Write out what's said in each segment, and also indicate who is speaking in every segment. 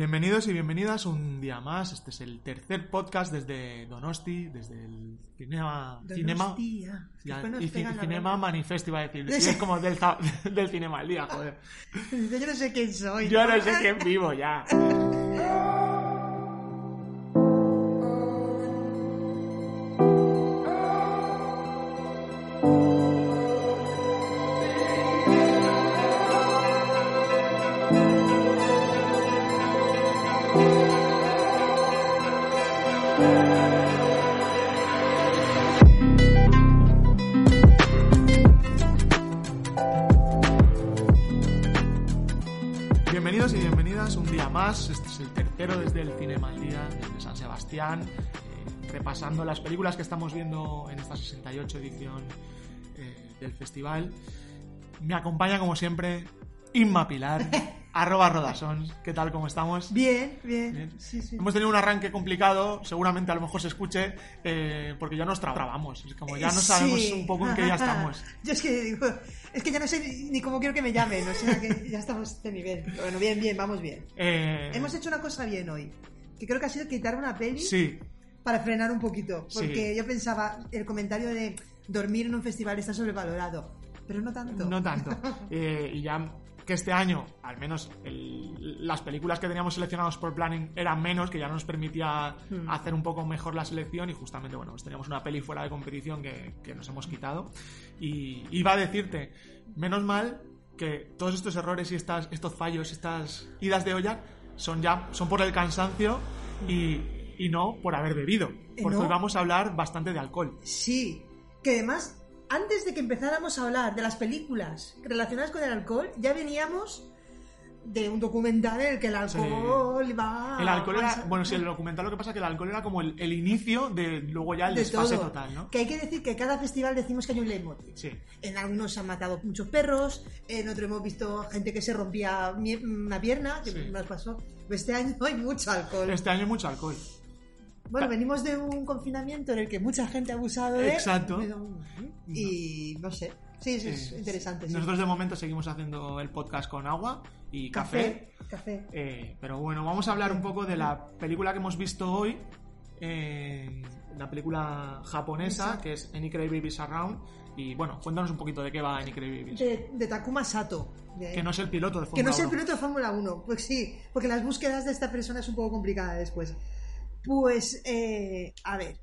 Speaker 1: Bienvenidos y bienvenidas un día más. Este es el tercer podcast desde Donosti, desde el Cinema. cinema ya, y ci- Cinema. Manifest iba a decir.
Speaker 2: Sí.
Speaker 1: Es como del, del Cinema al día, joder.
Speaker 2: Yo no sé quién soy.
Speaker 1: Yo no sé quién vivo ya. San Sebastián, eh, repasando las películas que estamos viendo en esta 68 edición eh, del festival. Me acompaña, como siempre, Inma Pilar, arroba Rodasons. ¿Qué tal? ¿Cómo estamos?
Speaker 2: Bien, bien.
Speaker 1: Bien.
Speaker 2: Sí, sí.
Speaker 1: Hemos tenido un arranque complicado, seguramente a lo mejor se escuche, eh, porque ya nos trabamos. Es como ya no sabemos
Speaker 2: Sí.
Speaker 1: un poco en qué ya estamos.
Speaker 2: Yo es que digo, es que ya no sé ni, cómo quiero que me llamen, o sea que ya estamos este nivel. Bueno, bien, bien, vamos bien.
Speaker 1: Eh,
Speaker 2: Hemos hecho una cosa bien hoy, que creo que ha sido quitar una peli
Speaker 1: Sí,
Speaker 2: para frenar un poquito,
Speaker 1: Sí.
Speaker 2: porque yo pensaba el comentario de dormir en un festival está sobrevalorado, pero no tanto.
Speaker 1: No tanto. Eh, y ya que este año, al menos el- las películas que teníamos seleccionadas por planning eran menos, que ya nos permitía
Speaker 2: Hmm.
Speaker 1: hacer un poco mejor la selección y justamente, bueno, pues teníamos una peli fuera de competición que, que nos hemos quitado. Y iba a decirte, menos mal que todos estos errores y estas, estos fallos, estas idas de olla, son ya son por el cansancio y, y no por haber bebido.
Speaker 2: Eh,
Speaker 1: Porque
Speaker 2: no.
Speaker 1: hoy vamos a hablar bastante de alcohol.
Speaker 2: Sí, que además, antes de que empezáramos a hablar de las películas relacionadas con el alcohol, ya veníamos de un documental en el que el alcohol va...
Speaker 1: El alcohol era, bueno, sí, el documental lo que pasa es que el alcohol era como el, el inicio de luego ya el
Speaker 2: de
Speaker 1: desfase
Speaker 2: todo.
Speaker 1: total, ¿no?
Speaker 2: Que hay que decir que cada festival decimos que hay un leitmotiv.
Speaker 1: Sí.
Speaker 2: En algunos se han matado muchos perros, en otro hemos visto gente que se rompía una pierna, que
Speaker 1: Sí.
Speaker 2: nos pasó. Este año hay mucho alcohol.
Speaker 1: Este año hay mucho alcohol.
Speaker 2: Bueno, venimos de un confinamiento en el que mucha gente ha abusado de...
Speaker 1: Exacto.
Speaker 2: Y no sé. Sí, sí, es
Speaker 1: Eh,
Speaker 2: interesante. sí.
Speaker 1: Nosotros de momento seguimos haciendo el podcast con agua y café.
Speaker 2: Café.
Speaker 1: Eh, pero bueno, vamos a hablar un poco de la película que hemos visto hoy. eh, la película japonesa,
Speaker 2: Esa.
Speaker 1: que es Any Cray Babies Around. Y bueno, cuéntanos un poquito de qué va Any Cray Babies.
Speaker 2: De, de Takuma Sato. de-
Speaker 1: Que no es el piloto de
Speaker 2: que
Speaker 1: Fórmula
Speaker 2: no es el
Speaker 1: 1.
Speaker 2: piloto de Fórmula 1. Pues sí, porque las búsquedas de esta persona es un poco complicada después. Pues, eh, a ver.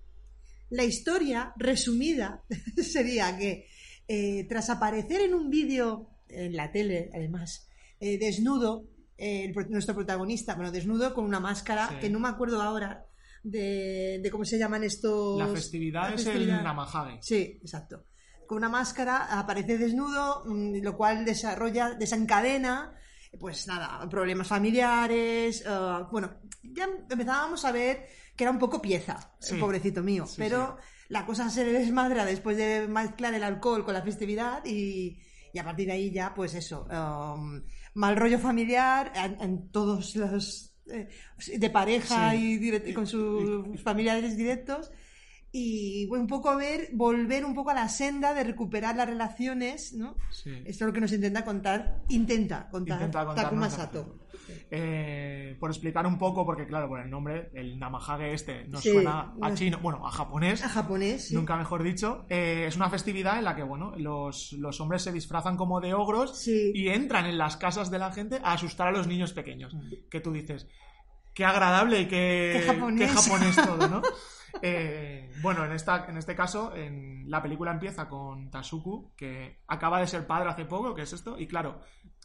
Speaker 2: La historia resumida sería que eh, tras aparecer en un vídeo en la tele, además, eh, desnudo, eh, el nuestro protagonista, bueno, desnudo con una máscara,
Speaker 1: Sí.
Speaker 2: que no me acuerdo ahora de, de cómo se llaman estos...
Speaker 1: La festividad
Speaker 2: la
Speaker 1: es
Speaker 2: festividad.
Speaker 1: el Namahage.
Speaker 2: Sí, exacto. Con una máscara aparece desnudo, mm, lo cual desarrolla, desencadena, pues nada, problemas familiares. bueno, ya empezábamos a ver que era un poco pieza,
Speaker 1: Sí.
Speaker 2: el pobrecito mío.
Speaker 1: Sí,
Speaker 2: pero la cosa se desmadra después de mezclar el alcohol con la festividad y, y a partir de ahí ya, pues eso, um, mal rollo familiar en, en todos los. eh, de pareja
Speaker 1: Sí.
Speaker 2: y, y con sus familiares directos y bueno, un poco a ver, volver un poco a la senda de recuperar las relaciones, ¿no?
Speaker 1: Sí.
Speaker 2: Esto es lo que nos intenta contar, intenta contar,
Speaker 1: Intenta contarnos
Speaker 2: Takuma Sato.
Speaker 1: Eh, por explicar un poco, porque claro, por el nombre, el Namahage este nos
Speaker 2: Sí,
Speaker 1: suena a
Speaker 2: no-
Speaker 1: chino, bueno, a japonés,
Speaker 2: A japonés, sí.
Speaker 1: nunca mejor dicho. Eh, es una festividad en la que, bueno, los, los hombres se disfrazan como de ogros
Speaker 2: Sí.
Speaker 1: y entran en las casas de la gente a asustar a los niños pequeños.
Speaker 2: Mm.
Speaker 1: Que tú dices, qué agradable y qué,
Speaker 2: Qué japonés.
Speaker 1: qué japonés todo, ¿no? Eh, bueno, en, esta, en este caso, en, la película empieza con Tasuku, que acaba de ser padre hace poco, que es esto, y claro,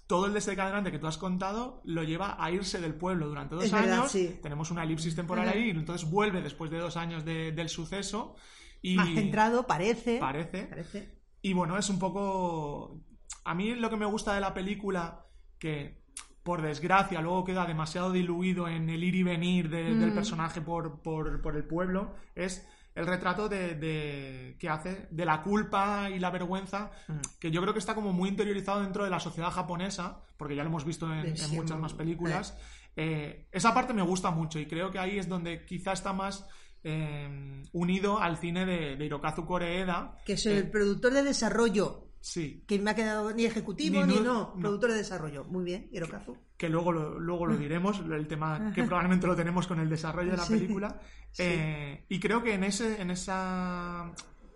Speaker 1: todo el desencadenante que tú has contado lo lleva a irse del pueblo durante dos
Speaker 2: Es verdad,
Speaker 1: años.
Speaker 2: sí.
Speaker 1: Tenemos una elipsis temporal ahí, entonces vuelve después de dos años de- del suceso. Y
Speaker 2: Más centrado, parece.
Speaker 1: parece.
Speaker 2: Parece.
Speaker 1: Y bueno, es un poco. A mí lo que me gusta de la película, que por desgracia luego queda demasiado diluido en el ir y venir de- del
Speaker 2: Mm.
Speaker 1: personaje por, por- por el pueblo, es el retrato de, de- que hace de la culpa y la vergüenza, que yo creo que está como muy interiorizado dentro de la sociedad japonesa, porque ya lo hemos visto en, muchas
Speaker 2: mm,
Speaker 1: más películas. Eh, esa parte me gusta mucho y creo que ahí es donde quizá está más eh, unido al cine de, de Hirokazu Koreeda.
Speaker 2: Que es
Speaker 1: Eh,
Speaker 2: el productor de desarrollo
Speaker 1: Sí.
Speaker 2: Que me ha quedado ni ejecutivo
Speaker 1: Ni
Speaker 2: ni, no,
Speaker 1: no.
Speaker 2: productor de desarrollo. Muy bien, Hirokazu.
Speaker 1: que luego lo, luego lo diremos, el tema que probablemente lo tenemos con el desarrollo de la
Speaker 2: Sí,
Speaker 1: película.
Speaker 2: sí.
Speaker 1: Eh, y creo que en ese, en esa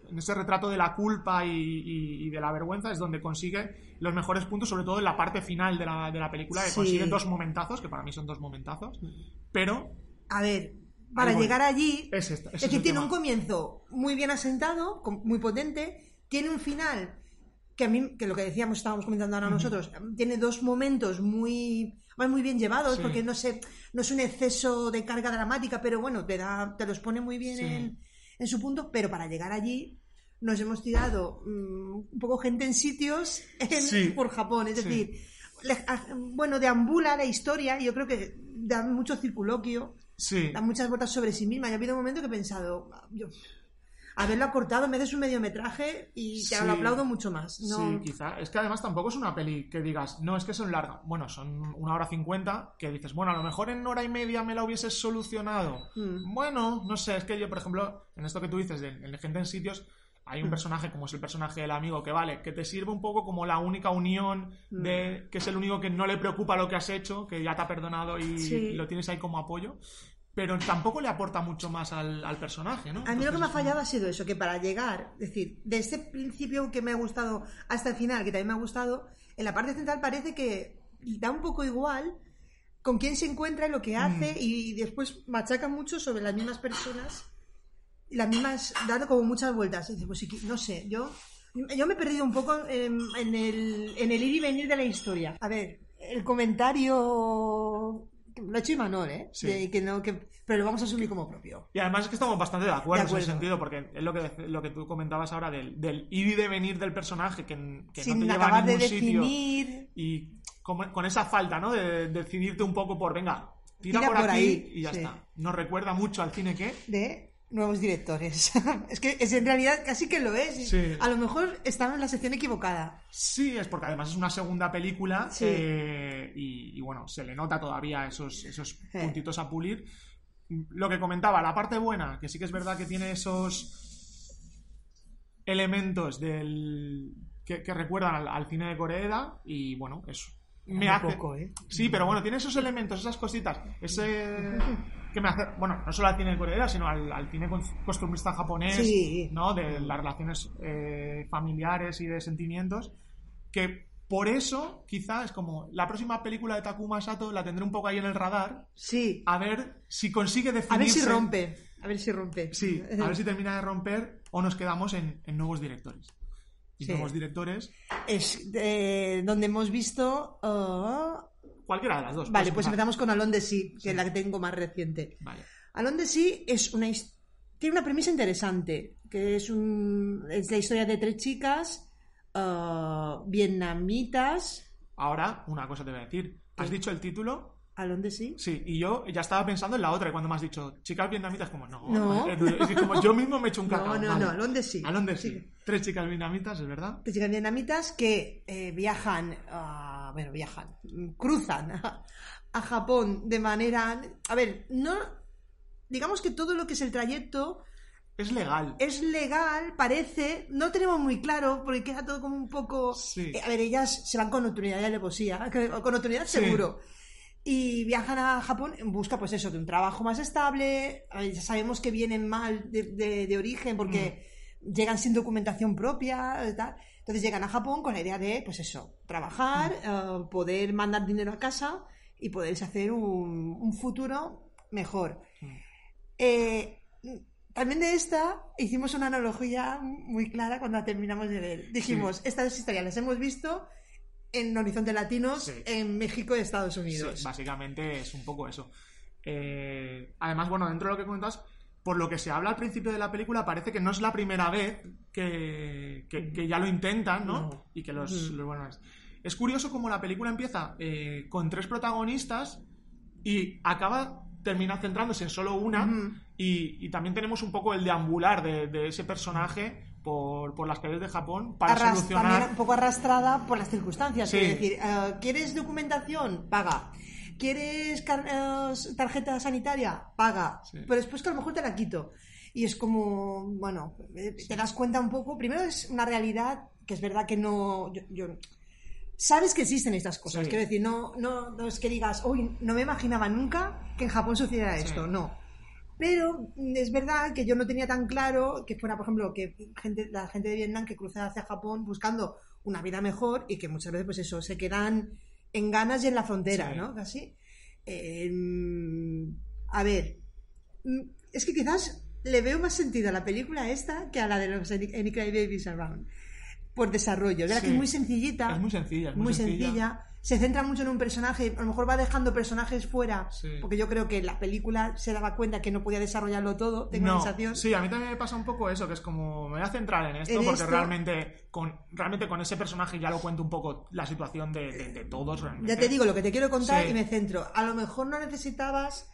Speaker 1: en ese retrato de la culpa y, y- y de la vergüenza es donde consigue los mejores puntos, sobre todo en la parte final de la, de la película, que
Speaker 2: Sí.
Speaker 1: consigue dos momentazos, que para mí son dos momentazos, pero
Speaker 2: A ver, para
Speaker 1: Ahí voy.
Speaker 2: llegar allí,
Speaker 1: es esta.
Speaker 2: es
Speaker 1: el
Speaker 2: tiene
Speaker 1: tema.
Speaker 2: un comienzo muy bien asentado, muy potente, tiene un final que a mí, que lo que decíamos, estábamos comentando ahora nosotros, tiene dos momentos muy, muy bien llevados,
Speaker 1: Sí.
Speaker 2: porque no sé, no es un exceso de carga dramática, pero bueno, te da, te los pone muy bien
Speaker 1: Sí.
Speaker 2: en, en su punto, pero para llegar allí nos hemos tirado mm, un poco gente en sitios en-
Speaker 1: Sí.
Speaker 2: por Japón, es
Speaker 1: Sí.
Speaker 2: decir, le- a- bueno, deambula la historia y yo creo que da mucho circuloquio
Speaker 1: Sí,
Speaker 2: da muchas vueltas sobre sí misma. Yo ha habido un momento que he pensado, yo, haberlo acortado, me des un mediometraje y te
Speaker 1: Sí.
Speaker 2: lo aplaudo mucho más. No,
Speaker 1: Sí, quizá. Es que además tampoco es una peli que digas, no, es que son largas. Bueno, son una hora cincuenta, que dices, bueno, a lo mejor en hora y media me la hubieses solucionado.
Speaker 2: Mm.
Speaker 1: Bueno, no sé, es que yo, por ejemplo, en esto que tú dices, de, en gente en sitios, hay un
Speaker 2: Mm.
Speaker 1: personaje como es el personaje del amigo que vale, que te sirve un poco como la única unión
Speaker 2: Mm.
Speaker 1: de que es el único que no le preocupa lo que has hecho, que ya te ha perdonado y,
Speaker 2: Sí.
Speaker 1: y lo tienes ahí como apoyo. Pero tampoco le aporta mucho más al, al personaje, ¿no?
Speaker 2: A mí lo que me ha fallado ha sido eso, que para llegar, es decir, de ese principio que me ha gustado hasta el final, que también me ha gustado, en la parte central parece que da un poco igual con quién se encuentra y lo que hace
Speaker 1: Mm.
Speaker 2: y después machaca mucho sobre las mismas personas, las mismas, dando como muchas vueltas. Y dice, pues no sé, yo, yo me he perdido un poco en, en el, en el ir y venir de la historia. A ver, el comentario... Lo ha hecho Imanol, ¿eh?
Speaker 1: Sí.
Speaker 2: De que no, que, pero lo vamos a asumir como propio.
Speaker 1: Y además es que estamos bastante de acuerdo,
Speaker 2: De
Speaker 1: en ese sentido, porque es lo que, lo que tú comentabas ahora del, del ir y devenir del personaje que, que
Speaker 2: Sin
Speaker 1: no te lleva a
Speaker 2: acabar de
Speaker 1: ningún sitio.
Speaker 2: definir...
Speaker 1: Y con, con esa falta, ¿no? De, decidirte un poco por, venga, tira,
Speaker 2: Tira
Speaker 1: por,
Speaker 2: por
Speaker 1: aquí
Speaker 2: ahí,
Speaker 1: y ya
Speaker 2: sí.
Speaker 1: está. Nos recuerda mucho al cine que...
Speaker 2: de nuevos directores. es que es en realidad casi que lo es.
Speaker 1: Sí.
Speaker 2: A lo mejor estaba en la sección equivocada.
Speaker 1: Sí, es porque además es una segunda película
Speaker 2: Sí.
Speaker 1: eh, y, y, bueno, se le nota todavía esos, esos
Speaker 2: Eh.
Speaker 1: puntitos a pulir. Lo que comentaba, la parte buena, que sí que es verdad que tiene esos elementos del que, que recuerdan al, al cine de Corea y bueno, eso. Me hace...
Speaker 2: poco, ¿eh?
Speaker 1: Sí, pero bueno, tiene esos elementos, esas cositas, ese que me hace, bueno, no solo al cine de Corea, sino al, al cine cos- costumbrista japonés,
Speaker 2: Sí.
Speaker 1: ¿no? De las relaciones eh, familiares y de sentimientos, que por eso, quizá es como la próxima película de Takuma Sato la tendré un poco ahí en el radar,
Speaker 2: Sí.
Speaker 1: a ver si consigue
Speaker 2: A ver
Speaker 1: definirse.
Speaker 2: si rompe. A ver si rompe.
Speaker 1: Sí, a ver si termina de romper o nos quedamos en, en nuevos directores. Y
Speaker 2: Sí.
Speaker 1: nuevos directores,
Speaker 2: Es de donde hemos visto. ah,
Speaker 1: cualquiera de las dos.
Speaker 2: Vale, pues
Speaker 1: empezar.
Speaker 2: empezamos con Alon de Sí, que es la que tengo más reciente.
Speaker 1: Vale.
Speaker 2: Alon de Sí es una tiene una premisa interesante, que es un es la historia de tres chicas ah, vietnamitas.
Speaker 1: Ahora, una cosa te voy a decir. ¿Has
Speaker 2: ¿Qué?
Speaker 1: dicho el título?
Speaker 2: De Sí.
Speaker 1: Sí, y yo ya estaba pensando en la otra, y cuando me has dicho chicas vietnamitas, como no.
Speaker 2: No.
Speaker 1: Es que como yo mismo me he hecho un
Speaker 2: No,
Speaker 1: cacao.
Speaker 2: no,
Speaker 1: vale.
Speaker 2: no, Alon de Sí.
Speaker 1: ¿A dónde sí?
Speaker 2: Sí.
Speaker 1: Tres chicas vietnamitas, es verdad.
Speaker 2: Tres chicas vietnamitas que eh, viajan, a- bueno, viajan, cruzan a, a Japón de manera, a ver, no, digamos que todo lo que es el trayecto
Speaker 1: Es legal.
Speaker 2: es legal, parece, no tenemos muy claro porque queda todo como un poco,
Speaker 1: Sí.
Speaker 2: Eh, a ver, ellas se van con autoridad de alevosía, con autoridad
Speaker 1: Sí.
Speaker 2: Y viajan a Japón en busca, pues eso, de un trabajo más estable. Ya sabemos que vienen mal de, de- de origen porque
Speaker 1: Mm.
Speaker 2: llegan sin documentación propia, tal. Entonces llegan a Japón con la idea de, pues eso, trabajar,
Speaker 1: Mm.
Speaker 2: eh, poder mandar dinero a casa y poderse hacer un, un futuro mejor.
Speaker 1: Mm.
Speaker 2: Eh, también de esta hicimos una analogía muy clara cuando la terminamos de ver. Dijimos, estas historias las hemos visto en Horizonte Latinos,
Speaker 1: Sí.
Speaker 2: en México y Estados
Speaker 1: Sí,
Speaker 2: Unidos.
Speaker 1: básicamente es un poco eso. Eh, además, bueno, dentro de lo que comentas, por lo que se habla al principio de la película, parece que no es la primera vez que, que- que ya lo intentan, ¿no?
Speaker 2: No.
Speaker 1: Y que los, los- bueno, es, es curioso como la película empieza eh, con tres protagonistas y acaba, termina centrándose en solo una. Y, y también tenemos un poco el deambular de, de ese personaje por, por las calles de Japón para
Speaker 2: Arras-
Speaker 1: solucionar.
Speaker 2: Un poco arrastrada por las circunstancias.
Speaker 1: Sí.
Speaker 2: Decir, eh, ¿quieres documentación? Paga. ¿Quieres eh, tarjeta sanitaria? Paga.
Speaker 1: Sí.
Speaker 2: Pero después que a lo mejor te la quito. Y es como, bueno, eh, te das cuenta un poco. Primero es una realidad que es verdad que no... yo- yo- sabes que existen estas cosas,
Speaker 1: Sí.
Speaker 2: quiero decir, no, no, no es que digas, uy, no me imaginaba nunca que en Japón sucediera
Speaker 1: Sí.
Speaker 2: esto, no. Pero es verdad que yo no tenía tan claro que fuera, por ejemplo, que gente, la gente de Vietnam que cruza hacia Japón buscando una vida mejor y que muchas veces, pues eso, se quedan en ganas y en la frontera,
Speaker 1: Sí.
Speaker 2: ¿no? Casi. Eh, mm, a ver, mm, es que quizás le veo más sentido a la película esta que a la de los Any Cry Babies Around. Por desarrollo. Es verdad
Speaker 1: Sí.
Speaker 2: que es muy sencillita.
Speaker 1: Es muy sencilla, es muy,
Speaker 2: muy sencilla. Se centra mucho en un personaje, a lo mejor va dejando personajes fuera,
Speaker 1: Sí.
Speaker 2: porque yo creo que la película se daba cuenta que no podía desarrollarlo todo, tengo
Speaker 1: No,
Speaker 2: la sensación.
Speaker 1: Sí, a mí también me pasa un poco eso, que es como me voy a centrar en esto
Speaker 2: En
Speaker 1: porque
Speaker 2: esto.
Speaker 1: realmente con realmente con ese personaje ya lo cuento un poco la situación de, de- de todos. realmente.
Speaker 2: Ya te digo lo que te quiero contar
Speaker 1: Sí.
Speaker 2: y me centro. A lo mejor no necesitabas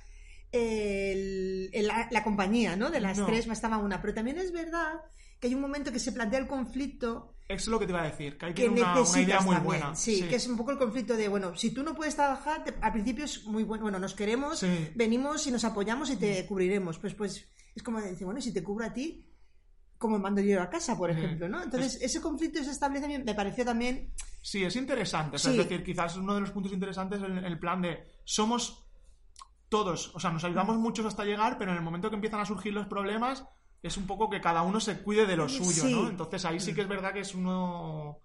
Speaker 2: el- el- la, la compañía, ¿no? De las
Speaker 1: No.
Speaker 2: tres bastaba una, pero también es verdad que hay un momento que se plantea el conflicto
Speaker 1: Eso es lo que te iba a decir, que hay
Speaker 2: que
Speaker 1: tiene una, una idea muy
Speaker 2: también.
Speaker 1: buena.
Speaker 2: Sí, que es un poco el conflicto de, bueno, si tú no puedes trabajar, te- al principio es muy bueno, bueno, nos queremos,
Speaker 1: Sí.
Speaker 2: venimos y nos apoyamos y te cubriremos. Pues, pues es como decir, bueno, si te cubro a ti, como mando yo a casa, por ejemplo, ¿no? Entonces, ese conflicto se establece, me pareció también
Speaker 1: Sí, es interesante. o sea,
Speaker 2: Sí.
Speaker 1: Es decir, quizás uno de los puntos interesantes en el plan de somos todos, o sea, nos ayudamos muchos hasta llegar, pero en el momento que empiezan a surgir los problemas, es un poco que cada uno se cuide de lo suyo,
Speaker 2: Sí.
Speaker 1: ¿no? Entonces ahí sí que es verdad que es uno.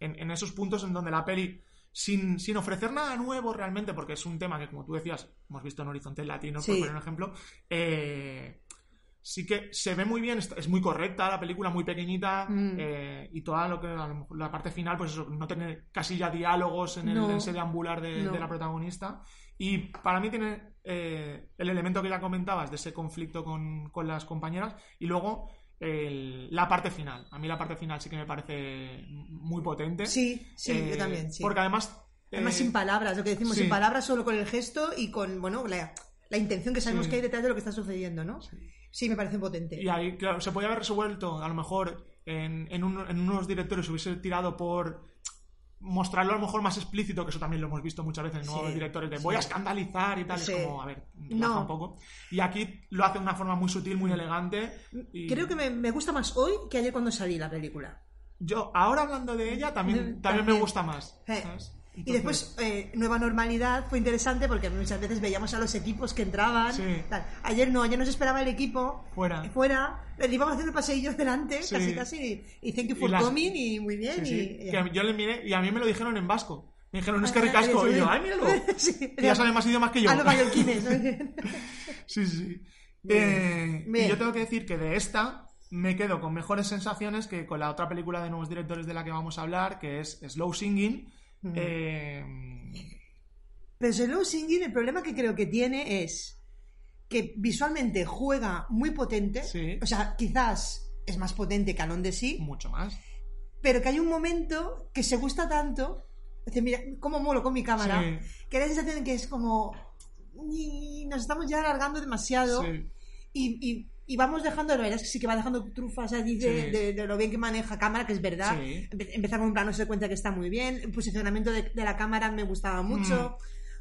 Speaker 1: En, en esos puntos en donde la peli. Sin, sin ofrecer nada nuevo realmente, porque es un tema que, como tú decías, hemos visto en Horizonte Latino, por poner un ejemplo, eh, sí que se ve muy bien, es, muy correcta la película, muy pequeñita,
Speaker 2: Mm.
Speaker 1: eh, y toda lo que, a lo mejor la parte final, pues eso, no tener casi ya diálogos en, el,
Speaker 2: No.
Speaker 1: de,
Speaker 2: No.
Speaker 1: de la protagonista. Y para mí tiene eh, el elemento que ya comentabas de ese conflicto con, con las compañeras y luego el- la parte final. A mí la parte final sí que me parece muy potente.
Speaker 2: Sí, sí,
Speaker 1: Eh,
Speaker 2: yo también, sí.
Speaker 1: Porque además...
Speaker 2: Además,
Speaker 1: eh,
Speaker 2: sin palabras, lo que decimos,
Speaker 1: sí.
Speaker 2: sin palabras, solo con el gesto y con, bueno, la, la intención que sabemos
Speaker 1: Sí.
Speaker 2: que hay detrás de lo que está sucediendo, ¿no? Sí, me parece potente.
Speaker 1: Y ahí, claro, se podía haber resuelto, a lo mejor, en, en, un- en unos directores hubiese tirado por mostrarlo a lo mejor más explícito, que eso también lo hemos visto muchas veces en nuevos
Speaker 2: Sí,
Speaker 1: directores, de voy a escandalizar y tal,
Speaker 2: Sí.
Speaker 1: es como, a ver,
Speaker 2: No.
Speaker 1: un poco. Y aquí lo hace de una forma muy sutil, muy elegante. Y
Speaker 2: Creo que me, me gusta más hoy que ayer cuando salí la película.
Speaker 1: yo, ahora hablando de ella, también, también, me gusta más.
Speaker 2: Eh,
Speaker 1: ¿sabes?
Speaker 2: Y después, eh, Nueva Normalidad fue interesante porque muchas veces veíamos a los equipos que entraban.
Speaker 1: Sí.
Speaker 2: tal. Ayer no, ayer nos esperaba el equipo
Speaker 1: Fuera.
Speaker 2: fuera, le íbamos haciendo paseillos delante,
Speaker 1: Sí.
Speaker 2: casi casi, y thank you
Speaker 1: Y
Speaker 2: for
Speaker 1: las-
Speaker 2: coming, y muy bien.
Speaker 1: Sí,
Speaker 2: y- y-
Speaker 1: Que yo le miré y a mí me lo dijeron en vasco. Me dijeron, es que
Speaker 2: Ah,
Speaker 1: ricasco. Y yo, ay, míralo. Y ya saben más idiomas que yo.
Speaker 2: A los mallorquines.
Speaker 1: Sí, sí.
Speaker 2: Bien.
Speaker 1: Eh, y
Speaker 2: Bien.
Speaker 1: yo tengo que decir que de esta me quedo con mejores sensaciones que con la otra película de nuevos directores de la que vamos a hablar, que es Slow Singing.
Speaker 2: Mm.
Speaker 1: Eh,
Speaker 2: Pero Slow Singing, el problema que creo que tiene es que visualmente juega muy potente.
Speaker 1: Sí.
Speaker 2: O sea, quizás es más potente que Alon de sí,
Speaker 1: mucho más.
Speaker 2: pero que hay un momento que se gusta tanto. Dice, mira, cómo molo con mi cámara.
Speaker 1: Sí.
Speaker 2: Que da la sensación de que es como. "Ni- Nos estamos ya alargando demasiado.
Speaker 1: Sí.
Speaker 2: Y, y- y vamos dejando, la verdad es que sí que va dejando trufas allí de,
Speaker 1: Sí.
Speaker 2: de- de lo bien que maneja cámara, que es verdad.
Speaker 1: Sí.
Speaker 2: Empezar con un plano se da cuenta que está muy bien. El posicionamiento de, de la cámara me gustaba mucho.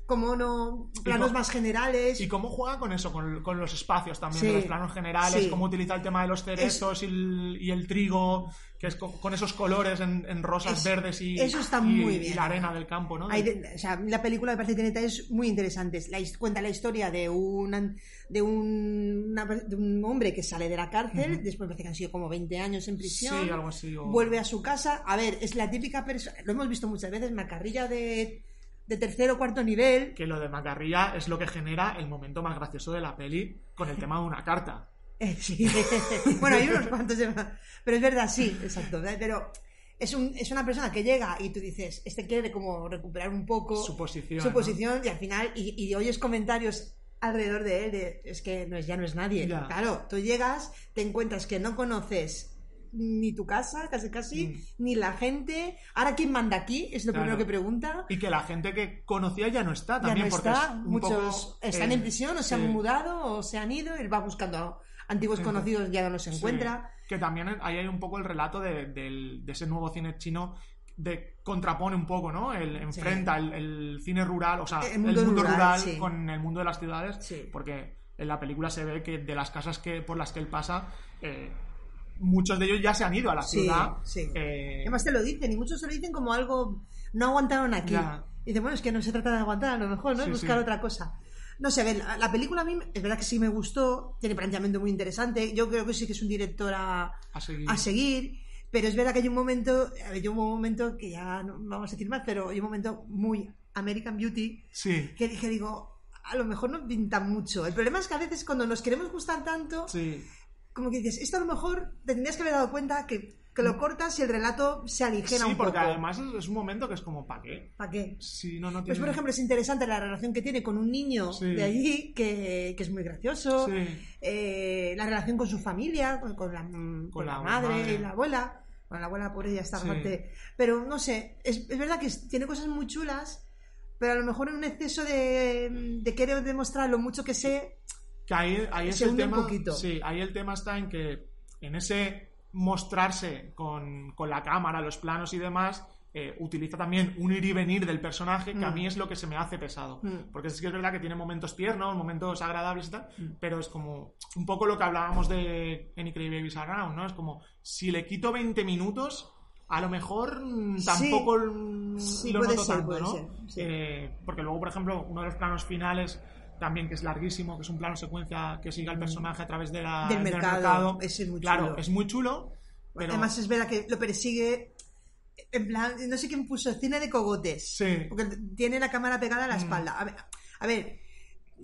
Speaker 2: Como no. Planos más generales.
Speaker 1: Y cómo juega con eso, con, con los espacios también,
Speaker 2: Sí.
Speaker 1: de los planos generales,
Speaker 2: Sí.
Speaker 1: cómo utiliza el tema de los cerezos y, el, y el trigo, que es co- con, esos colores en, en rosas
Speaker 2: Es-
Speaker 1: verdes y,
Speaker 2: eso está
Speaker 1: y-
Speaker 2: muy
Speaker 1: y
Speaker 2: bien.
Speaker 1: la arena del campo, ¿no?
Speaker 2: Hay de- o sea, la película me parece detalles muy interesantes. La, cuenta la historia de un, de, un, una- de un hombre que sale de la cárcel, después me parece que han sido como 20 años en prisión.
Speaker 1: Sí, algo así. o-
Speaker 2: Vuelve a su casa. A ver, es la típica persona. Lo hemos visto muchas veces, macarrilla de, de tercer o cuarto nivel.
Speaker 1: que lo de Macarrilla es lo que genera el momento más gracioso de la peli con el tema de una carta.
Speaker 2: Eh, sí. bueno, hay unos cuantos. Pero es verdad, sí, exacto. Pero es, un, es una persona que llega y tú dices, este quiere como recuperar un poco
Speaker 1: Su posición,
Speaker 2: su
Speaker 1: ¿no?
Speaker 2: posición y al final, y, y oyes comentarios alrededor de él, de, es que no es, ya no es nadie.
Speaker 1: Ya.
Speaker 2: Claro, tú llegas, te encuentras que no conoces ni tu casa, casi casi,
Speaker 1: Mm.
Speaker 2: ni la gente. Ahora, ¿quién manda aquí? Es lo
Speaker 1: Claro.
Speaker 2: primero que pregunta.
Speaker 1: Y que la gente que conocía ya no está
Speaker 2: Ya
Speaker 1: también,
Speaker 2: no
Speaker 1: porque
Speaker 2: está,
Speaker 1: es un
Speaker 2: muchos
Speaker 1: poco,
Speaker 2: están
Speaker 1: eh,
Speaker 2: en prisión o se han mudado o se han ido, él va buscando a antiguos conocidos, ya no los
Speaker 1: Sí.
Speaker 2: encuentra.
Speaker 1: Que también ahí hay un poco el relato de, del- de ese nuevo cine chino de contrapone un poco, ¿no? El, enfrenta el, el cine rural, o sea,
Speaker 2: El
Speaker 1: el
Speaker 2: mundo
Speaker 1: mundo,
Speaker 2: rural,
Speaker 1: rural,
Speaker 2: sí.
Speaker 1: con el mundo de las ciudades,
Speaker 2: Sí.
Speaker 1: porque en la película se ve que de las casas que por las que él pasa, eh, muchos de ellos ya se han ido a la
Speaker 2: Sí,
Speaker 1: ciudad.
Speaker 2: sí.
Speaker 1: eh,
Speaker 2: Además te lo dicen, y muchos se lo dicen como algo, no aguantaron aquí.
Speaker 1: Ya.
Speaker 2: Y dicen, bueno, es que no se trata de aguantar, a lo mejor, ¿no?
Speaker 1: Sí,
Speaker 2: es buscar otra cosa. No sé, a ver, la, la película a mí es verdad que sí me gustó, tiene planteamiento muy interesante, yo creo que sí que es un director a,
Speaker 1: a seguir.
Speaker 2: a seguir, pero es verdad que hay un momento, a ver, yo hubo un momento que ya no vamos a decir más, pero hay un momento muy American Beauty
Speaker 1: Sí,
Speaker 2: que dije, digo, a lo mejor no pinta mucho. El problema es que a veces cuando nos queremos gustar tanto,
Speaker 1: sí.
Speaker 2: Como que dices, esto a lo mejor te tendrías que haber dado cuenta que, que lo cortas y el relato se aligera
Speaker 1: Mm. Sí,
Speaker 2: un
Speaker 1: porque
Speaker 2: poco.
Speaker 1: además es, un momento que es como, ¿para qué?
Speaker 2: ¿Para qué?
Speaker 1: Si no, no
Speaker 2: Pues
Speaker 1: tiene...
Speaker 2: por ejemplo es interesante la relación que tiene con un niño
Speaker 1: Sí.
Speaker 2: de allí que, que es muy gracioso,
Speaker 1: Sí.
Speaker 2: eh, la relación con su familia, con, con la, con
Speaker 1: la
Speaker 2: la madre
Speaker 1: madre.
Speaker 2: y la abuela. Bueno, la abuela por ella está
Speaker 1: Sí.
Speaker 2: aparte. Pero no sé, es, es verdad que tiene cosas muy chulas, pero a lo mejor en un exceso de, de querer demostrar lo mucho que sé,
Speaker 1: Que ahí, ahí es el
Speaker 2: un
Speaker 1: tema.
Speaker 2: poquito.
Speaker 1: Sí, ahí el tema está en que en ese mostrarse con, con la cámara, los planos y demás, eh, utiliza también un ir y venir del personaje que a
Speaker 2: Mm.
Speaker 1: mí es lo que se me hace pesado.
Speaker 2: Mm.
Speaker 1: Porque sí que es verdad que tiene momentos tiernos, momentos agradables y tal,
Speaker 2: Mm.
Speaker 1: pero es como un poco lo que hablábamos de Any Crazy Babies Around, ¿no? Es como, si le quito 20 minutos, a lo mejor
Speaker 2: Sí.
Speaker 1: tampoco mm,
Speaker 2: Sí,
Speaker 1: lo
Speaker 2: puede
Speaker 1: noto
Speaker 2: ser,
Speaker 1: tanto, ¿no?
Speaker 2: ser, sí.
Speaker 1: Eh, porque luego, por ejemplo, uno de los planos finales también que es larguísimo, que es un plano secuencia que sigue al personaje a través de la-
Speaker 2: Mm. Del mercado. Ese es muy
Speaker 1: claro,
Speaker 2: chulo.
Speaker 1: es muy chulo, pero
Speaker 2: además es verdad que lo persigue, en plan, no sé quién puso, cine de cogotes.
Speaker 1: sí,
Speaker 2: Porque tiene la cámara pegada a la
Speaker 1: Mm.
Speaker 2: espalda. A ver, a ver,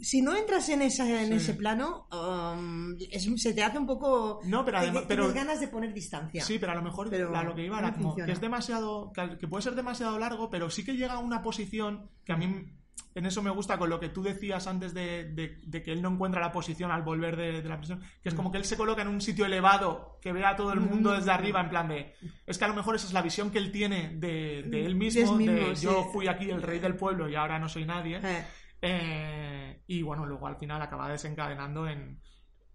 Speaker 2: si no entras en, esa, en
Speaker 1: Sí.
Speaker 2: ese plano, um, es- se te hace un poco...
Speaker 1: No, pero además- pero-
Speaker 2: tienes ganas de poner distancia.
Speaker 1: sí, pero a lo mejor
Speaker 2: Pero
Speaker 1: a lo que iba
Speaker 2: no
Speaker 1: era como que es demasiado, que puede ser demasiado largo, pero sí que llega a una posición que a mí en eso me gusta con lo que tú decías antes de, de- de que él no encuentra la posición al volver de, de la prisión, que es como que él se coloca en un sitio elevado que ve a todo el mundo
Speaker 2: Mm.
Speaker 1: desde arriba, en plan de... Es que a lo mejor esa es la visión que él tiene de, de él mismo, de
Speaker 2: sí.
Speaker 1: yo fui aquí el rey del pueblo y ahora no soy nadie.
Speaker 2: Eh,
Speaker 1: Eh, y bueno, luego al final acaba desencadenando en,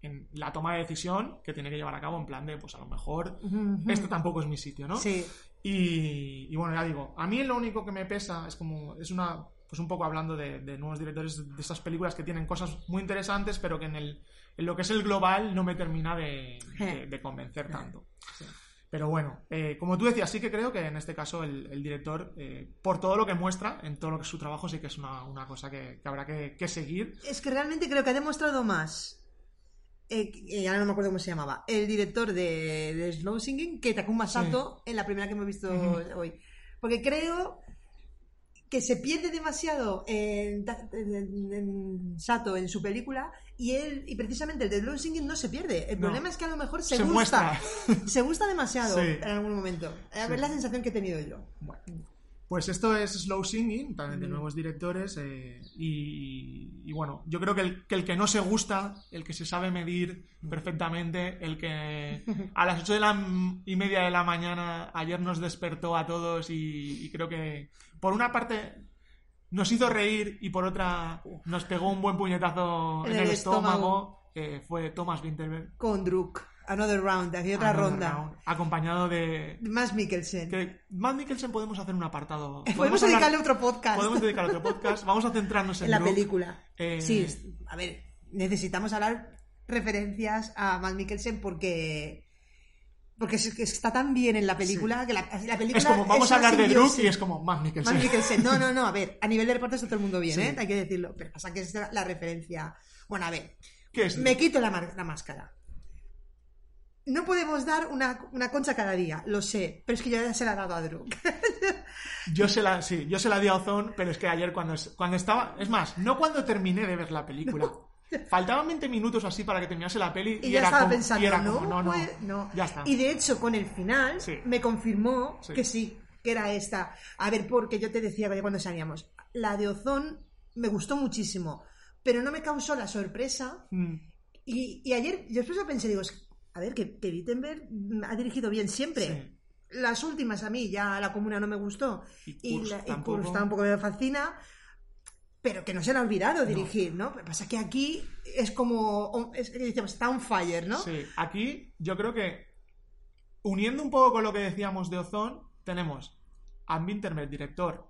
Speaker 1: en la toma de decisión que tiene que llevar a cabo en plan de, pues a lo mejor
Speaker 2: ujú.
Speaker 1: esto tampoco es mi sitio, ¿no?
Speaker 2: Sí.
Speaker 1: Y, y bueno, ya digo, a mí lo único que me pesa es como, es una, pues un poco hablando de, de nuevos directores, de esas películas que tienen cosas muy interesantes, pero que en, el, en lo que es el global no me termina de, de- de convencer tanto.
Speaker 2: Sí.
Speaker 1: Pero bueno, eh, como tú decías, sí que creo que en este caso el, el director, eh, por todo lo que muestra, en todo lo que es su trabajo, sí que es una, una cosa que, que habrá que, que seguir.
Speaker 2: Es que realmente creo que ha demostrado más. eh, eh, ahora no me acuerdo cómo se llamaba. El director de, Slow Singing que Takuma Sato en la primera que hemos visto hoy. Porque creo que se pierde demasiado en, Ta- en- en Sato en su película y él y precisamente el de Slow Singing no se pierde. El
Speaker 1: No.
Speaker 2: problema es que a lo mejor se,
Speaker 1: Se
Speaker 2: gusta.
Speaker 1: muestra.
Speaker 2: Se gusta demasiado
Speaker 1: Sí.
Speaker 2: en algún momento. A ver
Speaker 1: Sí.
Speaker 2: la sensación que he tenido yo.
Speaker 1: Bueno, pues esto es Slow Singing, también de nuevos directores. eh, y, y bueno, yo creo que el, que el que no se gusta, el que se sabe medir perfectamente, el que a las ocho de la y media de la mañana ayer nos despertó a todos y, y creo que por una parte nos hizo reír y por otra nos pegó un buen puñetazo en,
Speaker 2: En
Speaker 1: el, estómago, fue Thomas Winterberg.
Speaker 2: Con Druk. Another round, aquí otra
Speaker 1: Another
Speaker 2: ronda.
Speaker 1: Round, acompañado de...
Speaker 2: Más Mikkelsen.
Speaker 1: Que Matt Mikkelsen podemos hacer un apartado.
Speaker 2: Podemos
Speaker 1: hablar-
Speaker 2: dedicarle otro podcast.
Speaker 1: Podemos dedicar otro podcast. Vamos a centrarnos en,
Speaker 2: en la
Speaker 1: Brooke.
Speaker 2: película.
Speaker 1: Eh,
Speaker 2: Sí, a ver, necesitamos hablar referencias a Matt Mikkelsen porque porque es que está tan bien en la película que la, la película
Speaker 1: Es como, vamos
Speaker 2: es
Speaker 1: a hablar de. Druk y es como Matt Mikkelsen.
Speaker 2: Matt Mikkelsen. No, no, no, a ver, a nivel de reparto está todo el mundo bien,
Speaker 1: Sí.
Speaker 2: ¿eh? Hay que decirlo. Pero pasa que es la referencia. Bueno, a ver,
Speaker 1: ¿Qué es?
Speaker 2: me quito la máscara. No podemos dar una, una concha cada día, lo sé, pero es que yo ya se la he dado a Drew.
Speaker 1: Yo se la, sí, yo se la di a Ozone, pero es que ayer cuando, cuando estaba... Es más, no cuando terminé de ver la película. Faltaban 20 minutos así para que terminase la peli y,
Speaker 2: Y ya
Speaker 1: era
Speaker 2: estaba
Speaker 1: como,
Speaker 2: pensando,
Speaker 1: y era
Speaker 2: no,
Speaker 1: como, no, no,
Speaker 2: no.
Speaker 1: ya está.
Speaker 2: Y de hecho, con el final,
Speaker 1: Sí.
Speaker 2: me confirmó
Speaker 1: Sí.
Speaker 2: que sí, que era esta. A ver, porque yo te decía cuando salíamos, la de Ozón me gustó muchísimo, pero no me causó la sorpresa.
Speaker 1: Mm,
Speaker 2: Y, y ayer, yo después lo pensé, digo, a ver, que, que Wittenberg ha dirigido bien siempre.
Speaker 1: sí.
Speaker 2: Las últimas a mí, ya la comuna no me gustó.
Speaker 1: Y
Speaker 2: Y,
Speaker 1: Kurz
Speaker 2: la, y
Speaker 1: tampoco.
Speaker 2: Tampoco me fascina. Pero que no se le ha olvidado dirigir, ¿no? Lo que pasa es que aquí es como. Es que decimos, está on fire, ¿no?
Speaker 1: Sí, aquí yo creo que uniendo un poco con lo que decíamos de Ozone, tenemos a Winterberg, director,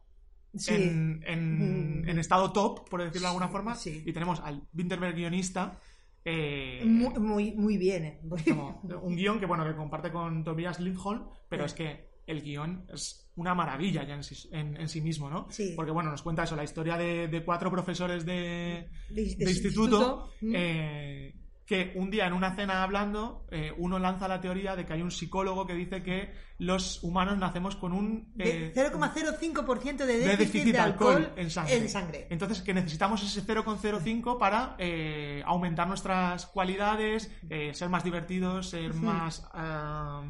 Speaker 2: Sí.
Speaker 1: en, en-
Speaker 2: Mm.
Speaker 1: en estado top, por decirlo de alguna forma,
Speaker 2: Sí.
Speaker 1: y tenemos al Winterberg guionista, eh,
Speaker 2: Muy, muy, muy bien. ¿eh?
Speaker 1: como un guion que, bueno, que comparte con Tobias Lindholm, pero es que el guion es una maravilla ya en sí, en- en sí mismo, ¿no?
Speaker 2: Sí.
Speaker 1: Porque, bueno, nos cuenta eso, la historia de, de cuatro profesores de,
Speaker 2: De- de
Speaker 1: de instituto,
Speaker 2: instituto, mm.
Speaker 1: eh, que un día en una cena hablando, eh, uno lanza la teoría de que hay un psicólogo que dice que los humanos nacemos con un... Eh,
Speaker 2: 0,05% de
Speaker 1: de
Speaker 2: déficit,
Speaker 1: déficit
Speaker 2: de alcohol,
Speaker 1: en sangre.
Speaker 2: en sangre.
Speaker 1: Entonces, que necesitamos ese 0,05 para eh, aumentar nuestras cualidades, eh, ser más divertidos, ser más... ah,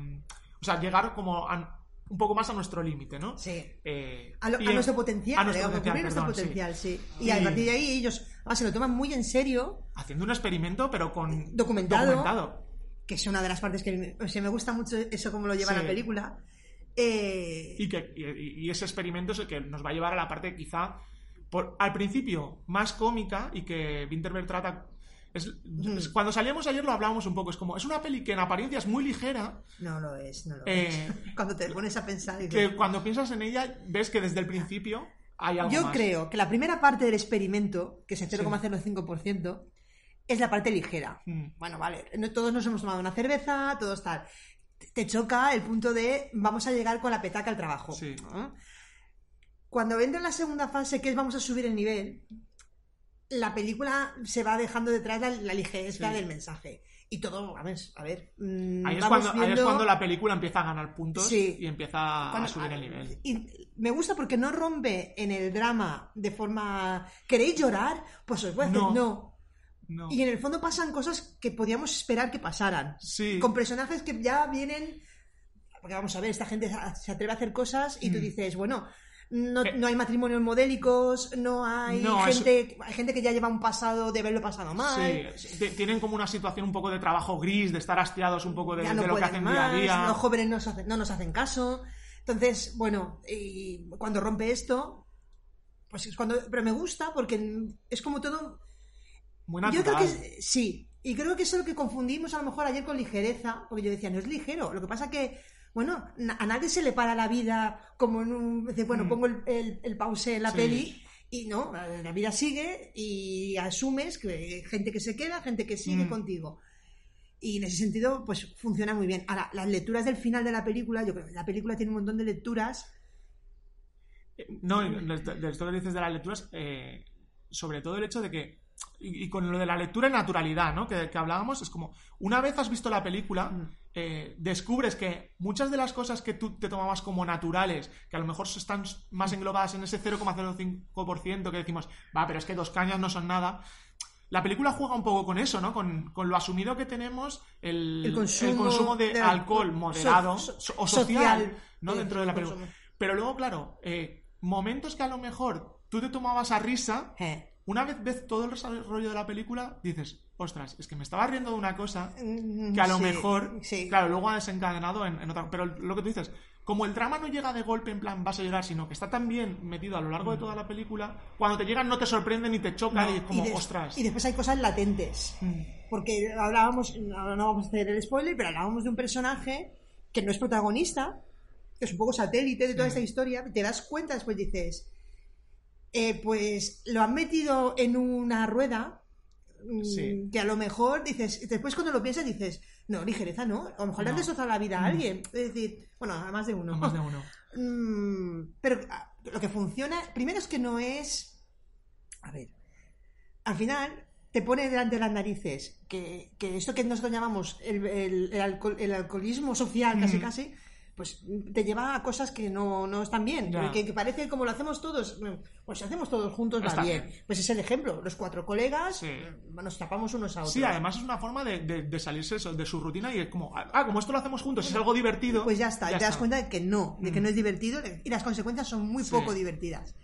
Speaker 1: o sea, llegar como a- un poco más a nuestro límite, ¿no?
Speaker 2: Sí.
Speaker 1: Eh,
Speaker 2: A, lo- a nuestro potencial,
Speaker 1: a nuestro
Speaker 2: digamos,
Speaker 1: potencial,
Speaker 2: nuestro
Speaker 1: sí.
Speaker 2: potencial, sí. Y,
Speaker 1: Y-
Speaker 2: a partir de ahí ellos además, se lo toman muy en serio,
Speaker 1: Haciendo un experimento, pero con...
Speaker 2: Documentado.
Speaker 1: documentado.
Speaker 2: que es una de las partes que o sea, me gusta mucho eso como lo lleva
Speaker 1: Sí.
Speaker 2: la película. Eh,
Speaker 1: Y, que, y, y ese experimento es el que nos va a llevar a la parte quizá, por, al principio, más cómica y que Winterberg trata... Es, es- cuando salíamos ayer lo hablábamos un poco, es como, es una peli que en apariencia es muy ligera,
Speaker 2: no lo es, no lo
Speaker 1: Eh,
Speaker 2: es. Cuando te pones a pensar y
Speaker 1: que cuando piensas en ella ves que desde el principio hay algo
Speaker 2: Yo
Speaker 1: más.
Speaker 2: creo que la primera parte del experimento, que es el 0,05%, es la parte ligera.
Speaker 1: Mm.
Speaker 2: Bueno, vale, no- todos nos hemos tomado una cerveza, todos tal. Te choca el punto de vamos a llegar con la petaca al trabajo.
Speaker 1: Sí.
Speaker 2: ¿no? Cuando entra en la segunda fase, que es vamos a subir el nivel, la película se va dejando detrás la, la ligereza
Speaker 1: Sí.
Speaker 2: del mensaje. Y todo, a ver, a ver. mm,
Speaker 1: Ahí es, cuando, ahí es cuando la película empieza a ganar puntos
Speaker 2: Sí.
Speaker 1: y empieza
Speaker 2: cuando-
Speaker 1: a subir el nivel.
Speaker 2: Y me gusta porque no rompe en el drama de forma. ¿Queréis llorar? Pues os voy a decir
Speaker 1: No.
Speaker 2: no.
Speaker 1: No.
Speaker 2: Y en el fondo pasan cosas que podíamos esperar que pasaran.
Speaker 1: Sí.
Speaker 2: Con personajes que ya vienen. Porque vamos a ver, esta gente se atreve a hacer cosas y tú
Speaker 1: Mm.
Speaker 2: dices, bueno, no,
Speaker 1: Eh.
Speaker 2: no hay matrimonios modélicos, no hay
Speaker 1: No,
Speaker 2: gente, hay gente que ya lleva un pasado de haberlo pasado mal.
Speaker 1: Sí, tienen como una situación un poco de trabajo gris, de estar hastiados un poco de,
Speaker 2: no
Speaker 1: de lo que hacen
Speaker 2: más,
Speaker 1: día a día.
Speaker 2: los jóvenes no nos hacen, no nos hacen caso. Entonces, bueno, y cuando rompe esto, pues es cuando. Pero me gusta porque es como todo.
Speaker 1: Muy
Speaker 2: Yo creo
Speaker 1: natural.
Speaker 2: que es- sí, y creo que eso es lo que confundimos a lo mejor ayer con ligereza, porque yo decía, no es ligero. Lo que pasa que, bueno, a nadie se le para la vida como en un. dice, bueno,
Speaker 1: Mm.
Speaker 2: pongo el, el- el pause en la
Speaker 1: Sí.
Speaker 2: peli. Y no, la vida sigue y asumes que hay gente que se queda, gente que sigue
Speaker 1: Mm.
Speaker 2: contigo. Y en ese sentido, pues funciona muy bien. Ahora, las lecturas del final de la película, yo creo que la película tiene un montón de lecturas.
Speaker 1: No, y de de esto que dices de las lecturas, eh, sobre todo el hecho de que, y, y con lo de la lectura en naturalidad, ¿no? Que, que hablábamos, es como, una vez has visto la película,
Speaker 2: Mm.
Speaker 1: Eh, descubres que muchas de las cosas que tú te tomabas como naturales, que a lo mejor están más englobadas en ese 0,05% que decimos, va, pero es que dos cañas no son nada. La película juega un poco con eso, ¿no? Con, con lo asumido que tenemos, el,
Speaker 2: El consumo
Speaker 1: consumo de
Speaker 2: de
Speaker 1: alcohol moderado
Speaker 2: so- so-
Speaker 1: o social,
Speaker 2: social,
Speaker 1: ¿no? Dentro de la película.
Speaker 2: consumo.
Speaker 1: Pero luego, claro, eh, momentos que a lo mejor tú te tomabas a risa,
Speaker 2: Eh,
Speaker 1: una vez ves todo el desarrollo de la película, dices, ostras, es que me estaba riendo de una cosa
Speaker 2: mm,
Speaker 1: que a lo
Speaker 2: sí,
Speaker 1: mejor,
Speaker 2: sí.
Speaker 1: claro, luego ha desencadenado en, en otra. Pero lo que tú dices, como el drama no llega de golpe en plan vas a llorar, sino que está tan bien metido a lo largo de toda la película, cuando te llegan no te sorprende ni te choca
Speaker 2: No,
Speaker 1: y es como, ostras.
Speaker 2: y después hay cosas latentes.
Speaker 1: Mm.
Speaker 2: Porque hablábamos, no, no vamos a hacer el spoiler, pero hablábamos de un personaje que no es protagonista, que es un poco satélite de toda
Speaker 1: Sí.
Speaker 2: esta historia, te das cuenta, después dices, eh, pues lo han metido en una rueda mm,
Speaker 1: Sí.
Speaker 2: que a lo mejor dices, después cuando lo piensas dices, no, ligereza no, a lo mejor le
Speaker 1: No.
Speaker 2: destrozado la vida a
Speaker 1: Mm.
Speaker 2: alguien. Es decir, bueno, a más de uno.
Speaker 1: No más de uno.
Speaker 2: Mm, pero ah, lo que funciona, primero es que no es. A ver, al final te pone delante de las narices que, que esto que nosotros llamamos el, el- el alcohol- el alcoholismo social, casi
Speaker 1: Mm.
Speaker 2: casi, pues te lleva a cosas que no, no están bien. Que, que parece como lo hacemos todos, bueno, pues si hacemos todos juntos va bien.
Speaker 1: bien.
Speaker 2: Pues es el ejemplo, los cuatro colegas
Speaker 1: Sí.
Speaker 2: eh, nos tapamos unos a otros.
Speaker 1: Sí, además es una forma de, de- de salirse de su rutina y es como, ah, como esto lo hacemos juntos, es algo divertido.
Speaker 2: Pues ya está, te das cuenta de que no, de que
Speaker 1: Mm.
Speaker 2: no es divertido y las consecuencias son muy
Speaker 1: Sí.
Speaker 2: poco divertidas.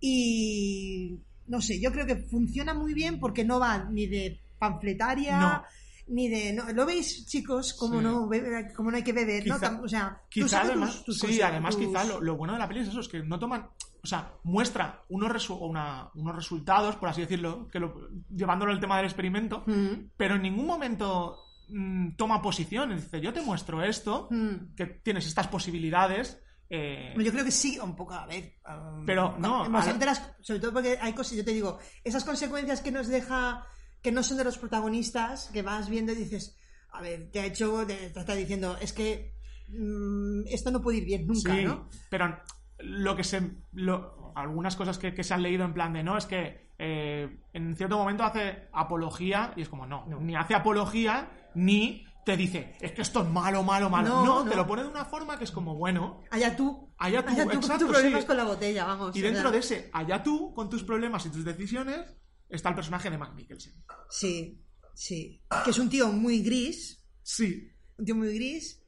Speaker 2: Y no sé, yo creo que funciona muy bien porque no va ni de panfletaria,
Speaker 1: No.
Speaker 2: Ni de. No, ¿Lo veis, chicos? Como,
Speaker 1: Sí.
Speaker 2: no, como no hay que beber, ¿no?
Speaker 1: Quizá-
Speaker 2: Tam- O sea,
Speaker 1: Quizá además,
Speaker 2: tus- tus
Speaker 1: sí,
Speaker 2: cosas,
Speaker 1: además
Speaker 2: tus-
Speaker 1: quizá lo, lo bueno de la peli es eso, es que no toman, o sea, muestra unos, resu- una- unos resultados, por así decirlo, que lo- llevándolo al tema del experimento,
Speaker 2: Mm,
Speaker 1: pero en ningún momento mm, toma posición, dice, yo te muestro esto,
Speaker 2: mm.
Speaker 1: que tienes estas posibilidades, eh,
Speaker 2: Yo creo que sí, un poco, a ver. um,
Speaker 1: Pero, no, a
Speaker 2: las- sobre todo porque hay cosas, yo te digo, esas consecuencias que nos deja, que no son de los protagonistas, que vas viendo y dices, a ver, te ha hecho, te, te está diciendo, es que mm, esto no puede ir bien nunca,
Speaker 1: sí,
Speaker 2: ¿no?
Speaker 1: pero lo que se... lo- algunas cosas que, que se han leído en plan de, no, es que eh, en cierto momento hace apología y es como, no,
Speaker 2: No.
Speaker 1: ni hace apología ni te dice, es que esto es malo, malo, malo.
Speaker 2: No,
Speaker 1: No,
Speaker 2: no.
Speaker 1: te lo pone de una forma que es como, bueno,
Speaker 2: Allá tú.
Speaker 1: Allá tú,
Speaker 2: con
Speaker 1: exacto,
Speaker 2: tus problemas
Speaker 1: sí.
Speaker 2: con la botella, vamos.
Speaker 1: y dentro de ese, allá tú, con tus problemas y tus decisiones, está el personaje de Matt Mikkelsen.
Speaker 2: Sí, sí. Que es un tío muy gris,
Speaker 1: Sí,
Speaker 2: un tío muy gris,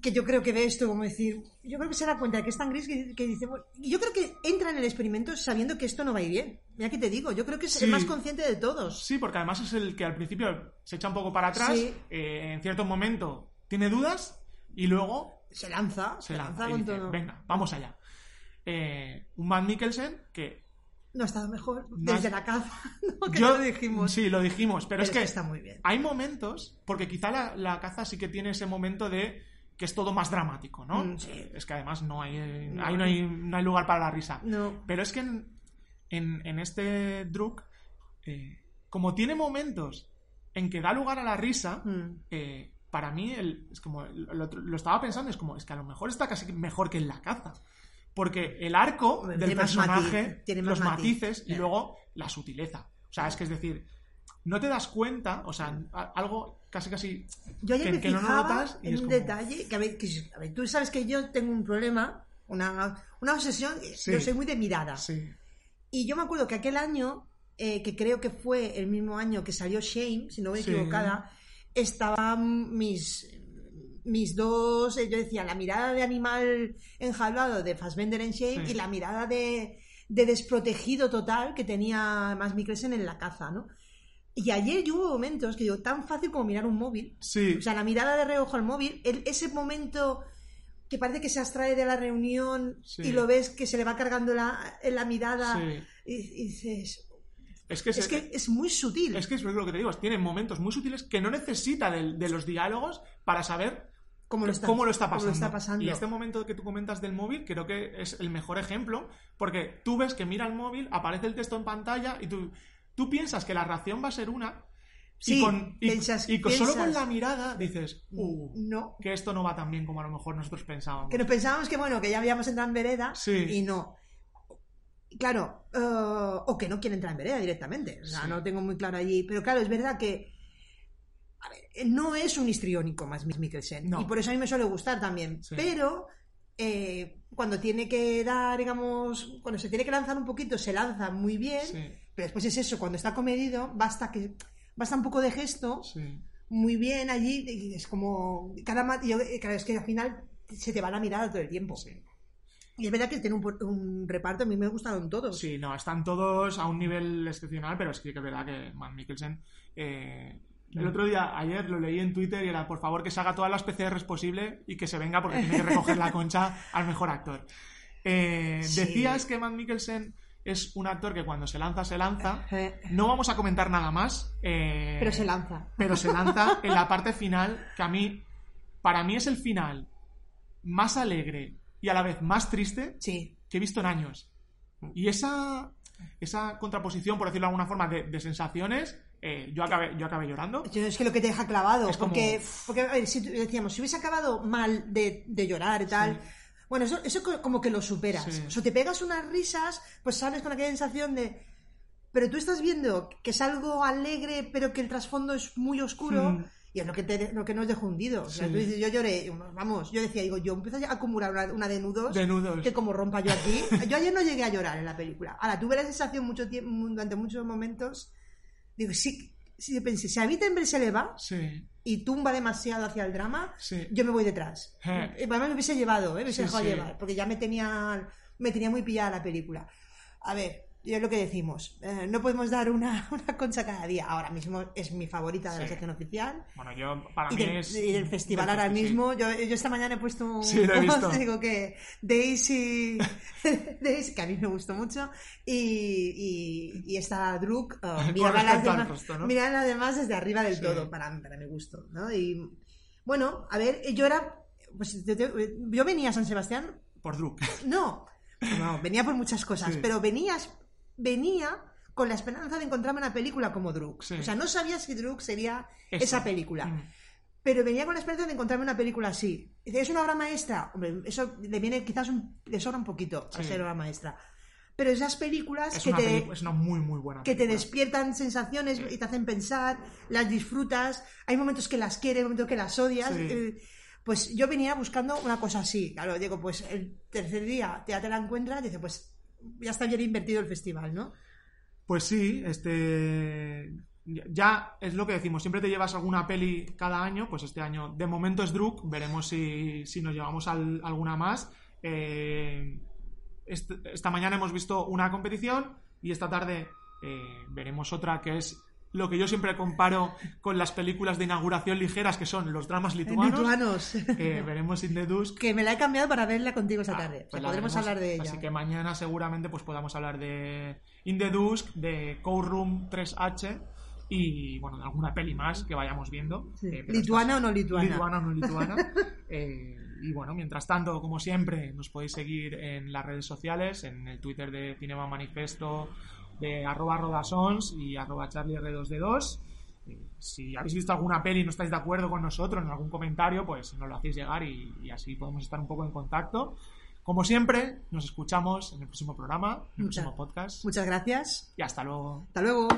Speaker 2: que yo creo que ve esto como decir, yo creo que se da cuenta de que es tan gris que, que dice, bueno, yo creo que entra en el experimento sabiendo que esto no va a ir bien. Mira que te digo, yo creo que es
Speaker 1: Sí.
Speaker 2: el más consciente de todos.
Speaker 1: sí, porque además es el que al principio se echa un poco para atrás,
Speaker 2: Sí.
Speaker 1: eh, en cierto momento tiene dudas y luego
Speaker 2: Se lanza,
Speaker 1: se lanza
Speaker 2: con
Speaker 1: dice,
Speaker 2: todo.
Speaker 1: venga, vamos allá. Eh, un Matt Mikkelsen que
Speaker 2: No ha estado mejor
Speaker 1: No
Speaker 2: desde
Speaker 1: has-
Speaker 2: la caza, ¿no? que
Speaker 1: yo
Speaker 2: lo dijimos.
Speaker 1: sí lo dijimos, pero,
Speaker 2: Pero
Speaker 1: es que
Speaker 2: está muy bien.
Speaker 1: hay momentos, porque quizá la, la caza sí que tiene ese momento de que es todo más dramático, ¿no?
Speaker 2: Mm, sí.
Speaker 1: Es que además no hay,
Speaker 2: No.
Speaker 1: ahí no hay, no hay lugar para la risa.
Speaker 2: No.
Speaker 1: Pero es que en, en- en este Druk, eh, como tiene momentos en que da lugar a la risa,
Speaker 2: Mm.
Speaker 1: eh, para mí el- es como lo, lo estaba pensando, es como es que a lo mejor está casi mejor que en la caza. Porque el arco del
Speaker 2: tiene
Speaker 1: personaje,
Speaker 2: matiz, tiene
Speaker 1: los
Speaker 2: matiz.
Speaker 1: matices y luego la sutileza. O sea, es que es decir, no te das cuenta, o sea, algo casi casi
Speaker 2: Yo ayer
Speaker 1: que-
Speaker 2: me
Speaker 1: que no notas y
Speaker 2: en
Speaker 1: es
Speaker 2: un
Speaker 1: como-
Speaker 2: detalle que a, ver, que- a ver, tú sabes que yo tengo un problema, una, una obsesión,
Speaker 1: Sí.
Speaker 2: yo soy muy de mirada.
Speaker 1: Sí,
Speaker 2: Y yo me acuerdo que aquel año, eh, que creo que fue el mismo año que salió Shame, si no voy
Speaker 1: Sí.
Speaker 2: equivocada, estaban mis, mis dos, eh, yo decía, la mirada de animal enjaulado de Fassbender en Shame
Speaker 1: Sí.
Speaker 2: y la mirada de, de desprotegido total que tenía más Mikkelsen en la caza, ¿no? Y ayer yo hubo momentos que digo, tan fácil como mirar un móvil.
Speaker 1: sí,
Speaker 2: O sea, la mirada de reojo al móvil, el- ese momento que parece que se abstrae de la reunión
Speaker 1: Sí.
Speaker 2: y lo ves que se le va cargando la, en la mirada
Speaker 1: sí.
Speaker 2: y, y dices,
Speaker 1: Es que, se-
Speaker 2: es que es muy sutil.
Speaker 1: es que es lo que te digo, es- tiene momentos muy sutiles que no necesita de, los diálogos para saber
Speaker 2: ¿Cómo lo está,
Speaker 1: cómo lo está
Speaker 2: cómo
Speaker 1: pasando.
Speaker 2: está pasando.
Speaker 1: Y este momento que tú comentas del móvil creo que es el mejor ejemplo, porque tú ves que mira el móvil, aparece el texto en pantalla y tú, tú piensas que la reacción va a ser una
Speaker 2: Sí,
Speaker 1: y, con, y,
Speaker 2: piensas-
Speaker 1: y con- solo con la mirada dices, uh,
Speaker 2: No.
Speaker 1: que esto no va tan bien como a lo mejor nosotros pensábamos.
Speaker 2: Que nos pensábamos que, bueno, que ya habíamos entrado en vereda
Speaker 1: Sí.
Speaker 2: y no. Claro, eh, o que no quiere entrar en vereda directamente. O sea,
Speaker 1: Sí.
Speaker 2: no tengo muy claro allí. Pero claro, es verdad que a ver, no es un histriónico más Mikkelsen.
Speaker 1: No.
Speaker 2: Y por eso a mí me suele gustar también.
Speaker 1: Sí.
Speaker 2: Pero eh, cuando tiene que dar, digamos, cuando se tiene que lanzar un poquito, se lanza muy bien.
Speaker 1: Sí,
Speaker 2: Pero después es eso, cuando está comedido, basta que basta un poco de gesto,
Speaker 1: sí.
Speaker 2: muy bien allí, y es como cada yo- eh, claro, es que al final se te va la mirada todo el tiempo.
Speaker 1: Sí.
Speaker 2: Y es verdad que tiene un, reparto, a mí me gustaron todos.
Speaker 1: Sí, no, están todos a un nivel excepcional, pero sí que es verdad que Matt Mikkelsen. eh, el otro día, ayer lo leí en Twitter y era por favor que se haga todas las PCRs posible y que se venga porque tiene que recoger la concha al mejor actor. Eh,
Speaker 2: Sí.
Speaker 1: Decías que Matt Mikkelsen es un actor que cuando se lanza, se lanza.
Speaker 2: Eh,
Speaker 1: No vamos a comentar nada más. eh,
Speaker 2: pero se lanza.
Speaker 1: pero se lanza en la parte final que a mí, para mí es el final más alegre y a la vez más triste
Speaker 2: Sí.
Speaker 1: que he visto en años. Y esa, esa contraposición, por decirlo de alguna forma, de, de sensaciones, eh, yo, acabé, yo acabé llorando.
Speaker 2: Yo- Es que lo que te deja clavado,
Speaker 1: Es como-
Speaker 2: porque, porque a ver, si decíamos, si hubiese acabado mal de, de llorar y tal,
Speaker 1: Sí.
Speaker 2: bueno, eso, eso co- como que lo superas.
Speaker 1: Sí.
Speaker 2: O sea, te pegas unas risas, pues sales con aquella sensación de... Pero tú estás viendo que es algo alegre, pero que el trasfondo es muy oscuro,
Speaker 1: Mm.
Speaker 2: y es lo que, te, lo que nos deja hundido. O sea,
Speaker 1: Sí.
Speaker 2: tú dices, yo lloré, vamos, yo decía, digo, yo empiezo a acumular una, una de nudos,
Speaker 1: De nudos.
Speaker 2: que como rompa yo aquí. Yo ayer no llegué a llorar en la película. Ahora, tuve la sensación mucho tiempo, durante muchos momentos, digo, sí, sí, pensé, si a Wittenberg se le va
Speaker 1: Sí,
Speaker 2: y tumba demasiado hacia el drama,
Speaker 1: sí.
Speaker 2: yo me voy detrás.
Speaker 1: Eh.
Speaker 2: Eh, Además me hubiese llevado, ¿eh? me hubiese dejado llevar, porque ya me tenía, me tenía muy pillada la película. A ver, y es lo que decimos, eh, no podemos dar una, una concha cada día. Ahora mismo es mi favorita de la sección oficial.
Speaker 1: Bueno, yo, para
Speaker 2: Y
Speaker 1: mí
Speaker 2: del,
Speaker 1: es...
Speaker 2: y del festival
Speaker 1: del
Speaker 2: ahora mismo, yo, yo esta mañana he puesto un
Speaker 1: Sí, lo he visto.
Speaker 2: digo que Daisy, Daisy, que a mí me gustó mucho, y, y, y esta Druk, uh,
Speaker 1: Con
Speaker 2: mirarla las demás,
Speaker 1: resto, ¿no?
Speaker 2: desde arriba del
Speaker 1: Sí.
Speaker 2: todo, para, para mi gusto, ¿no? Y bueno, a ver, yo era, pues yo, venía a San Sebastián,
Speaker 1: Por Druk.
Speaker 2: no, no, venía por muchas cosas,
Speaker 1: Sí.
Speaker 2: pero venías, venía con la esperanza de encontrarme una película como Druk.
Speaker 1: Sí.
Speaker 2: O sea, no sabía si Druk sería
Speaker 1: Eso.
Speaker 2: esa película.
Speaker 1: Mm.
Speaker 2: Pero venía con la esperanza de encontrarme una película así. ¿es una obra maestra? Hombre, eso le viene quizás un, le sobra un poquito a
Speaker 1: Sí.
Speaker 2: ser obra maestra. Pero esas películas
Speaker 1: Es
Speaker 2: que te,
Speaker 1: pelicu- es una muy, muy buena
Speaker 2: que te despiertan sensaciones y te hacen pensar, las disfrutas, hay momentos que las quieres, momentos que las odias.
Speaker 1: Sí.
Speaker 2: eh, pues yo venía buscando una cosa así. Claro, digo, pues el tercer día ya te la encuentras, dice, pues ya está bien invertido el festival, ¿no?
Speaker 1: Pues sí, este. Ya es lo que decimos, siempre te llevas alguna peli cada año, pues este año de momento es Druk, veremos si, si nos llevamos al- alguna más. Eh, est- esta mañana hemos visto una competición y esta tarde eh, veremos otra que es lo que yo siempre comparo con las películas de inauguración ligeras, que son los dramas lituanos.
Speaker 2: Lituanos.
Speaker 1: Eh, veremos In the Dusk
Speaker 2: que me la he cambiado para verla contigo esta tarde. O sea,
Speaker 1: pues
Speaker 2: podremos hablar de ella.
Speaker 1: Así que mañana seguramente pues podamos hablar de In the Dusk, de Courtroom 3H y bueno, de alguna peli más que vayamos viendo.
Speaker 2: Sí.
Speaker 1: Eh,
Speaker 2: ¿Lituana o no lituana?
Speaker 1: Lituana o no lituana. Eh, y bueno, mientras tanto, como siempre, nos podéis seguir en las redes sociales, en el Twitter de Cinema Manifesto, de arroba rodasons y arroba charlierr2d2. Eh, Si habéis visto alguna peli y no estáis de acuerdo con nosotros en algún comentario, pues nos lo hacéis llegar y, y así podemos estar un poco en contacto. Como siempre, nos escuchamos en el próximo programa, en el
Speaker 2: Muchas-
Speaker 1: próximo podcast.
Speaker 2: Muchas gracias.
Speaker 1: Y hasta luego.
Speaker 2: Hasta luego.